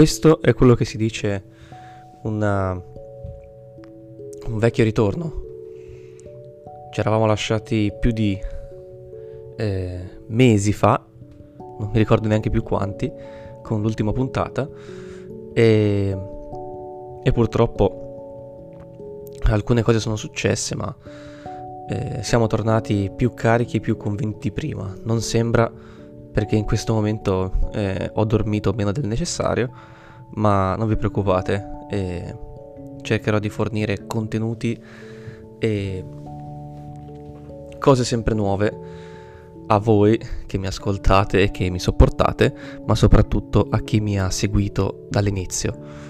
Questo è quello che si dice una, un vecchio ritorno. Ci eravamo lasciati più di eh, mesi fa, non mi ricordo neanche più quanti, con l'ultima puntata e, e purtroppo alcune cose sono successe ma eh, siamo tornati più carichi e più convinti prima. Non sembra perché in questo momento eh, ho dormito meno del necessario, ma non vi preoccupate, eh, cercherò di fornire contenuti e cose sempre nuove a voi che mi ascoltate e che mi sopportate, ma soprattutto a chi mi ha seguito dall'inizio.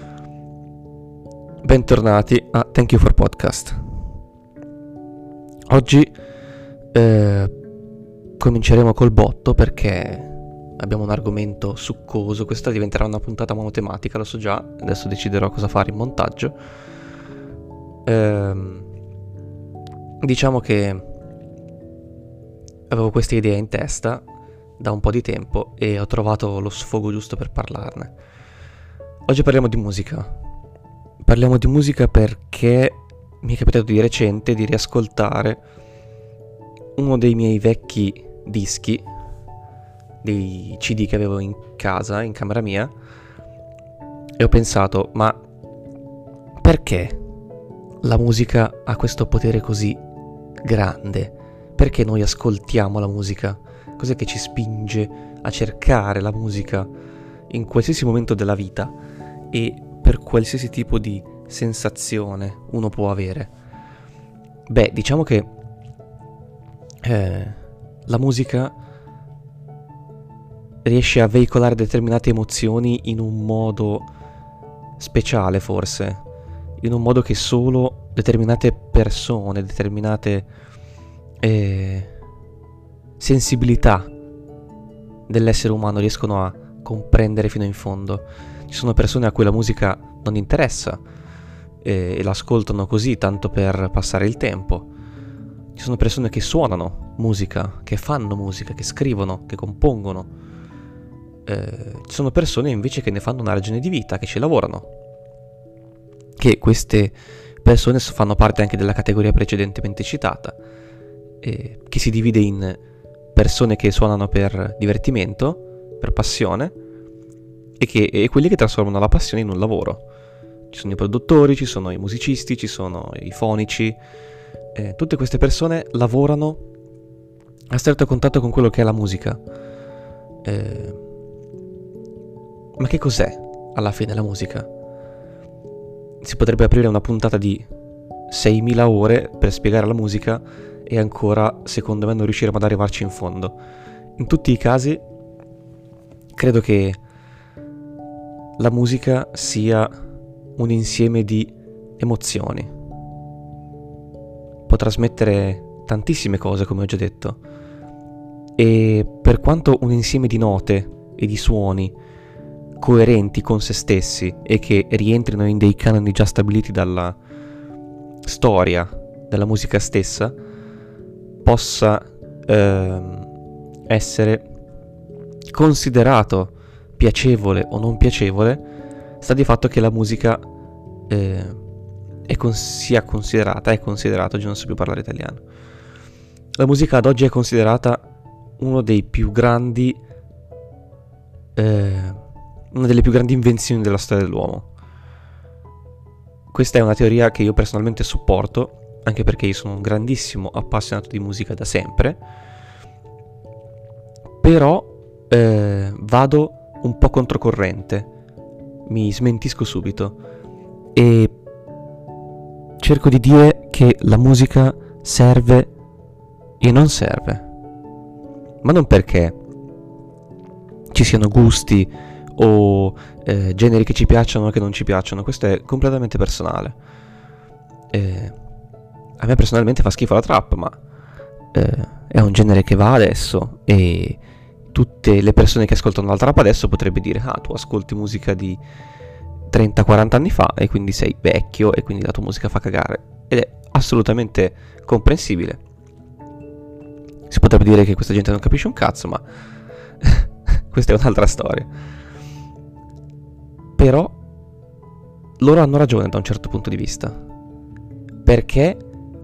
Bentornati a Thank You for Podcast. Oggi eh, cominceremo col botto perché abbiamo un argomento succoso. Questa diventerà una puntata monotematica, lo so già. Adesso deciderò cosa fare in montaggio. Ehm, diciamo che avevo questa idea in testa da un po' di tempo e ho trovato lo sfogo giusto per parlarne. Oggi parliamo di musica. Parliamo di musica perché mi è capitato di recente di riascoltare uno dei miei vecchi dischi, dei CD che avevo in casa, in camera mia, e ho pensato, ma perché la musica ha questo potere così grande? perché noi ascoltiamo la musica? Cos'è che ci spinge a cercare la musica in qualsiasi momento della vita e per qualsiasi tipo di sensazione uno può avere? Beh, diciamo che eh, la musica riesce a veicolare determinate emozioni in un modo speciale forse, in un modo che solo determinate persone, determinate eh, sensibilità dell'essere umano riescono a comprendere fino in fondo. Ci sono persone a cui la musica non interessa eh, e l'ascoltano così tanto per passare il tempo. Ci sono persone che suonano musica, che fanno musica, che scrivono, che compongono. Eh, ci sono persone invece che ne fanno una ragione di vita, che ci lavorano. Che queste persone fanno parte anche della categoria precedentemente citata eh, che si divide in persone che suonano per divertimento, per passione, e, che, e quelli che trasformano la passione in un lavoro. Ci sono i produttori, ci sono i musicisti, ci sono i fonici. Eh, tutte queste persone lavorano a stretto contatto con quello che è la musica. Eh, ma che cos'è alla fine la musica? Si potrebbe aprire una puntata di 6.000 ore per spiegare la musica e ancora, secondo me, non riusciremo ad arrivarci in fondo. In tutti i casi, credo che la musica sia un insieme di emozioni. Può trasmettere tantissime cose, come ho già detto. E per quanto un insieme di note e di suoni coerenti con se stessi e che rientrino in dei canoni già stabiliti dalla storia della musica stessa, possa ehm, essere considerato piacevole o non piacevole, sta di fatto che la musica eh, è con- sia considerata, è considerata, oggi non so più parlare italiano, la musica ad oggi è considerata uno dei più grandi, eh, una delle più grandi invenzioni della storia dell'uomo. Questa è una teoria che io personalmente supporto anche perché io sono un grandissimo appassionato di musica da sempre, però eh, vado un po' controcorrente, mi smentisco subito. E cerco di dire che la musica serve e non serve, ma non perché ci siano gusti o eh, generi che ci piacciono o che non ci piacciono, questo è completamente personale. Eh, a me personalmente fa schifo la trap, ma eh, è un genere che va adesso e tutte le persone che ascoltano la trap adesso potrebbe dire ah tu ascolti musica di 30-40 anni fa e quindi sei vecchio e quindi la tua musica fa cagare ed è assolutamente comprensibile. Si potrebbe dire che questa gente non capisce un cazzo, ma questa è un'altra storia. Però loro hanno ragione da un certo punto di vista. Perché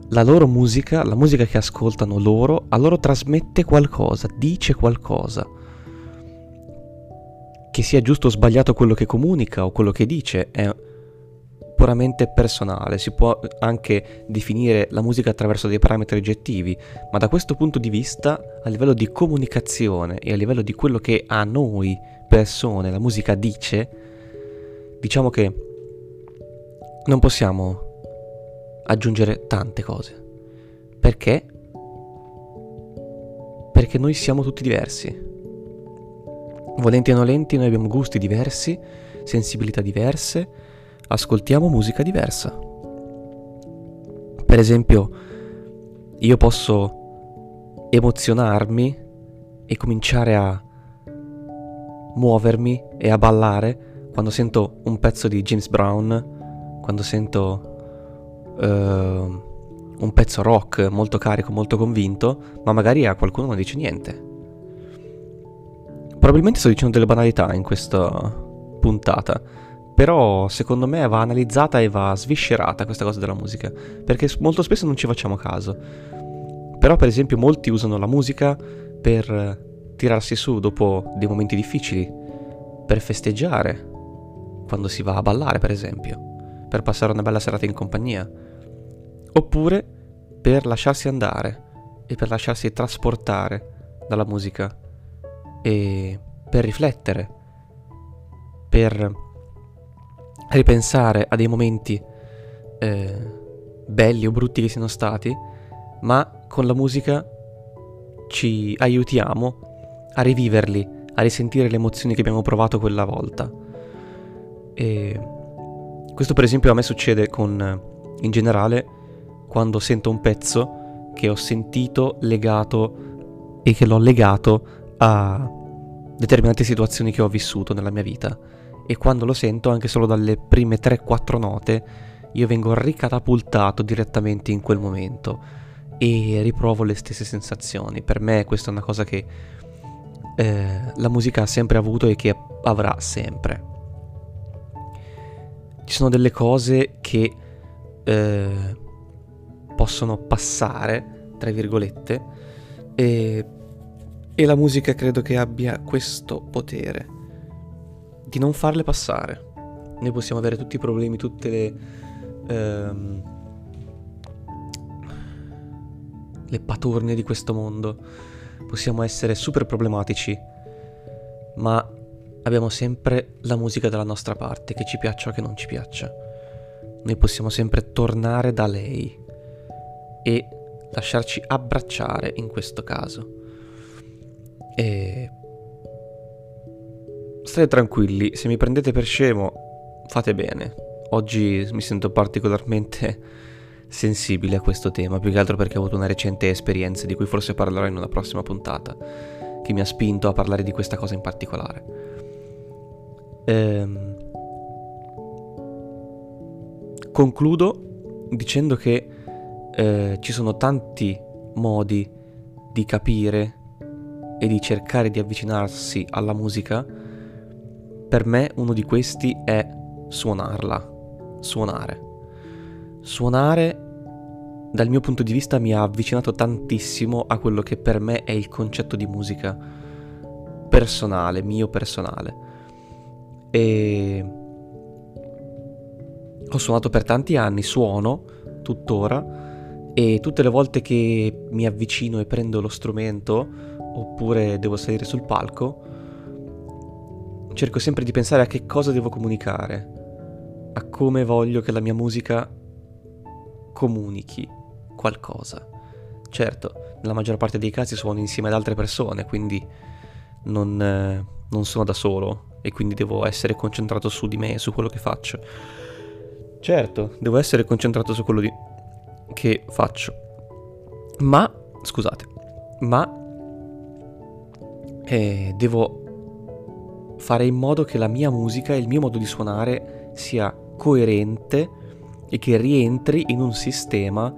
la loro musica, la musica che ascoltano loro, a loro trasmette qualcosa, dice qualcosa. Che sia giusto o sbagliato quello che comunica o quello che dice è puramente personale, si può anche definire la musica attraverso dei parametri oggettivi, ma da questo punto di vista, a livello di comunicazione e a livello di quello che a noi persone la musica dice, diciamo che non possiamo aggiungere tante cose. Perché? Perché noi siamo tutti diversi. Volenti o nolenti, noi abbiamo gusti diversi, sensibilità diverse, ascoltiamo musica diversa. Per esempio, io posso emozionarmi e cominciare a muovermi e a ballare quando sento un pezzo di James Brown, quando sento uh, un pezzo rock molto carico, molto convinto, ma magari a qualcuno non dice niente. Probabilmente sto dicendo delle banalità in questa puntata, però secondo me va analizzata e va sviscerata questa cosa della musica, perché molto spesso non ci facciamo caso. Però per esempio molti usano la musica per tirarsi su dopo dei momenti difficili, per festeggiare, quando si va a ballare per esempio, per passare una bella serata in compagnia, oppure per lasciarsi andare e per lasciarsi trasportare dalla musica e per riflettere, per ripensare a dei momenti eh, belli o brutti che siano stati, ma con la musica ci aiutiamo a riviverli, a risentire le emozioni che abbiamo provato quella volta. E questo per esempio a me succede con, in generale, quando sento un pezzo che ho sentito legato e che l'ho legato a determinate situazioni che ho vissuto nella mia vita e quando lo sento anche solo dalle prime 3-4 note io vengo ricatapultato direttamente in quel momento e riprovo le stesse sensazioni. Per me questa è una cosa che eh, la musica ha sempre avuto e che avrà sempre. Ci sono delle cose che eh, possono passare, tra virgolette, e, e la musica credo che abbia questo potere di non farle passare. Noi possiamo avere tutti i problemi, tutte le... Ehm, le paturne di questo mondo. Possiamo essere super problematici, ma abbiamo sempre la musica dalla nostra parte, che ci piaccia o che non ci piaccia. Noi possiamo sempre tornare da lei e lasciarci abbracciare in questo caso. E state tranquilli, se mi prendete per scemo, fate bene. Oggi mi sento particolarmente sensibile a questo tema, più che altro perché ho avuto una recente esperienza di cui forse parlerò in una prossima puntata, che mi ha spinto a parlare di questa cosa in particolare. Ehm... Concludo dicendo che eh, ci sono tanti modi di capire e di cercare di avvicinarsi alla musica per me uno di questi è suonarla, suonare. Suonare dal mio punto di vista mi ha avvicinato tantissimo a quello che per me è il concetto di musica personale, mio personale. E ho suonato per tanti anni, suono tuttora e tutte le volte che mi avvicino e prendo lo strumento oppure devo salire sul palco, cerco sempre di pensare a che cosa devo comunicare, a come voglio che la mia musica comunichi qualcosa. Certo, nella maggior parte dei casi suono insieme ad altre persone, quindi non, eh, non sono da solo e quindi devo essere concentrato su di me su quello che faccio. Certo, devo essere concentrato su quello di... che faccio. Ma, scusate, ma eh, devo fare in modo che la mia musica e il mio modo di suonare sia coerente e che rientri in un sistema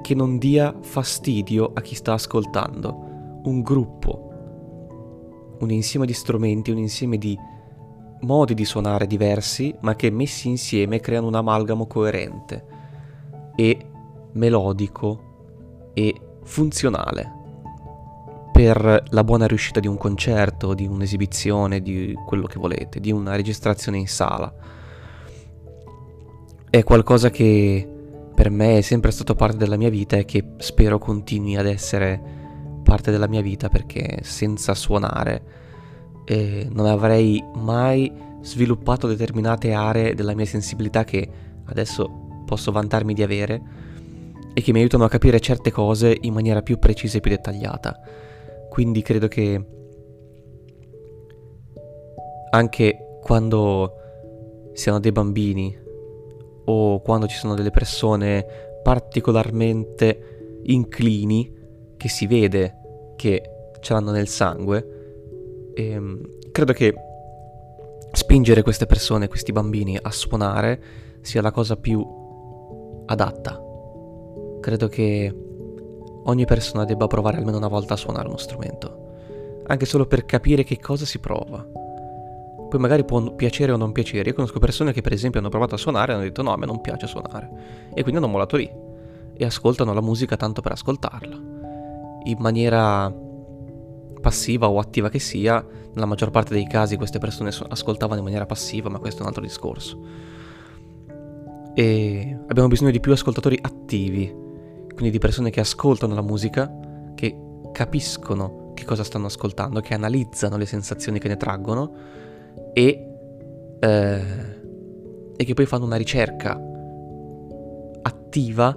che non dia fastidio a chi sta ascoltando. Un gruppo, un insieme di strumenti, un insieme di modi di suonare diversi, ma che messi insieme creano un amalgamo coerente e melodico e funzionale per la buona riuscita di un concerto, di un'esibizione, di quello che volete, di una registrazione in sala. È qualcosa che per me è sempre stato parte della mia vita e che spero continui ad essere parte della mia vita perché senza suonare eh, non avrei mai sviluppato determinate aree della mia sensibilità che adesso posso vantarmi di avere e che mi aiutano a capire certe cose in maniera più precisa e più dettagliata. Quindi credo che anche quando siano dei bambini o quando ci sono delle persone particolarmente inclini che si vede che ce l'hanno nel sangue, ehm, credo che spingere queste persone, questi bambini a suonare sia la cosa più adatta. Credo che ogni persona debba provare almeno una volta a suonare uno strumento, anche solo per capire che cosa si prova. Poi magari può piacere o non piacere. Io conosco persone che per esempio hanno provato a suonare e hanno detto no, a me non piace suonare. E quindi hanno mollato lì. E ascoltano la musica tanto per ascoltarla. In maniera passiva o attiva che sia, nella maggior parte dei casi queste persone ascoltavano in maniera passiva, ma questo è un altro discorso. E abbiamo bisogno di più ascoltatori attivi, quindi di persone che ascoltano la musica, che capiscono che cosa stanno ascoltando, che analizzano le sensazioni che ne traggono e, eh, e che poi fanno una ricerca attiva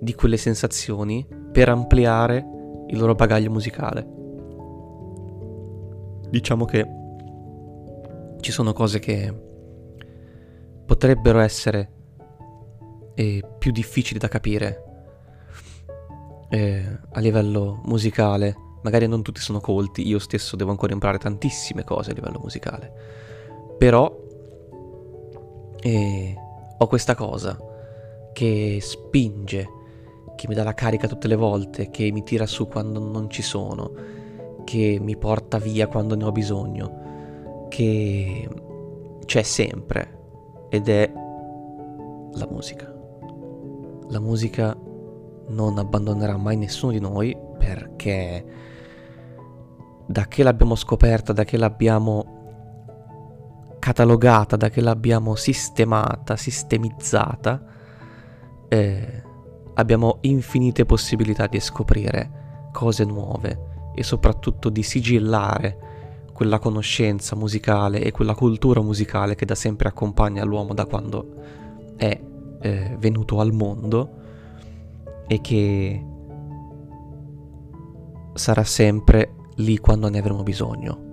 di quelle sensazioni per ampliare il loro bagaglio musicale. Diciamo che ci sono cose che potrebbero essere eh, più difficili da capire eh, a livello musicale magari non tutti sono colti, io stesso devo ancora imparare tantissime cose a livello musicale, però eh, ho questa cosa che spinge, che mi dà la carica tutte le volte, che mi tira su quando non ci sono, che mi porta via quando ne ho bisogno, che c'è sempre ed è la musica. La musica non abbandonerà mai nessuno di noi perché da che l'abbiamo scoperta, da che l'abbiamo catalogata, da che l'abbiamo sistemata, sistemizzata, eh, abbiamo infinite possibilità di scoprire cose nuove e soprattutto di sigillare quella conoscenza musicale e quella cultura musicale che da sempre accompagna l'uomo da quando è eh, venuto al mondo e che sarà sempre lì quando ne avremo bisogno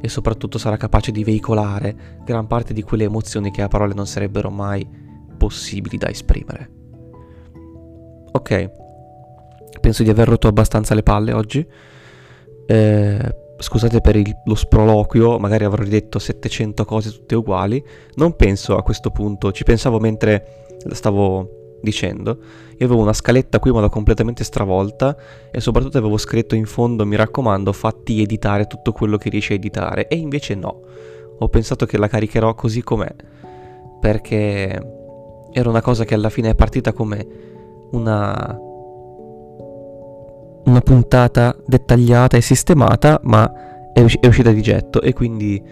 e soprattutto sarà capace di veicolare gran parte di quelle emozioni che a parole non sarebbero mai possibili da esprimere. Ok, penso di aver rotto abbastanza le palle oggi. Eh, scusate per il, lo sproloquio, magari avrò detto 700 cose tutte uguali. Non penso a questo punto, ci pensavo mentre stavo dicendo, io avevo una scaletta qui ma l'ho completamente stravolta e soprattutto avevo scritto in fondo, mi raccomando, fatti editare tutto quello che riesci a editare e invece no, ho pensato che la caricherò così com'è, perché era una cosa che alla fine è partita come una una puntata dettagliata e sistemata, ma è, usci- è uscita di getto e quindi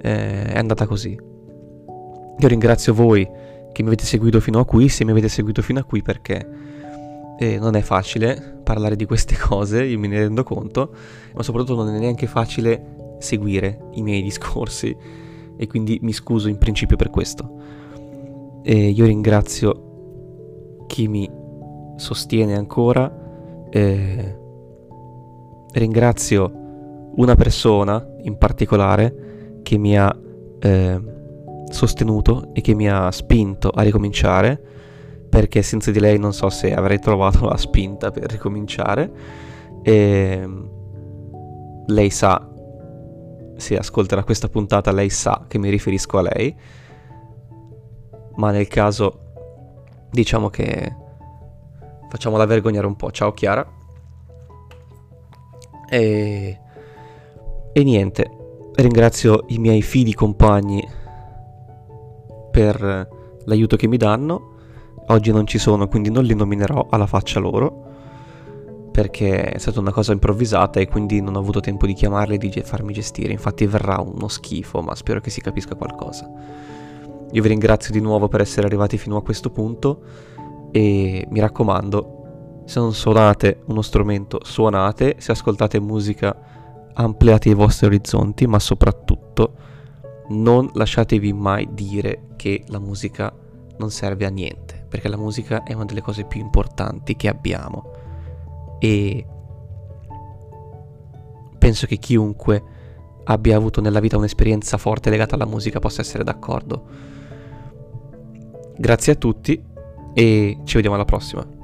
eh, è andata così. Io ringrazio voi che mi avete seguito fino a qui, se mi avete seguito fino a qui perché eh, non è facile parlare di queste cose, io me ne rendo conto, ma soprattutto non è neanche facile seguire i miei discorsi e quindi mi scuso in principio per questo. E io ringrazio chi mi sostiene ancora, eh, ringrazio una persona in particolare che mi ha... Eh, sostenuto e che mi ha spinto a ricominciare, perché senza di lei non so se avrei trovato la spinta per ricominciare. E ehm, lei sa, se ascolterà questa puntata, lei sa che mi riferisco a lei, ma nel caso diciamo che facciamola vergognare un po'. Ciao Chiara. E, e niente, ringrazio i miei fidi compagni per l'aiuto che mi danno. Oggi non ci sono, quindi non li nominerò alla faccia loro, perché è stata una cosa improvvisata e quindi non ho avuto tempo di chiamarli e di farmi gestire. Infatti verrà uno schifo, ma spero che si capisca qualcosa. Io vi ringrazio di nuovo per essere arrivati fino a questo punto e mi raccomando, se non suonate uno strumento, suonate, se ascoltate musica, ampliate i vostri orizzonti, ma soprattutto non lasciatevi mai dire che la musica non serve a niente, perché la musica è una delle cose più importanti che abbiamo e penso che chiunque abbia avuto nella vita un'esperienza forte legata alla musica possa essere d'accordo. Grazie a tutti e ci vediamo alla prossima.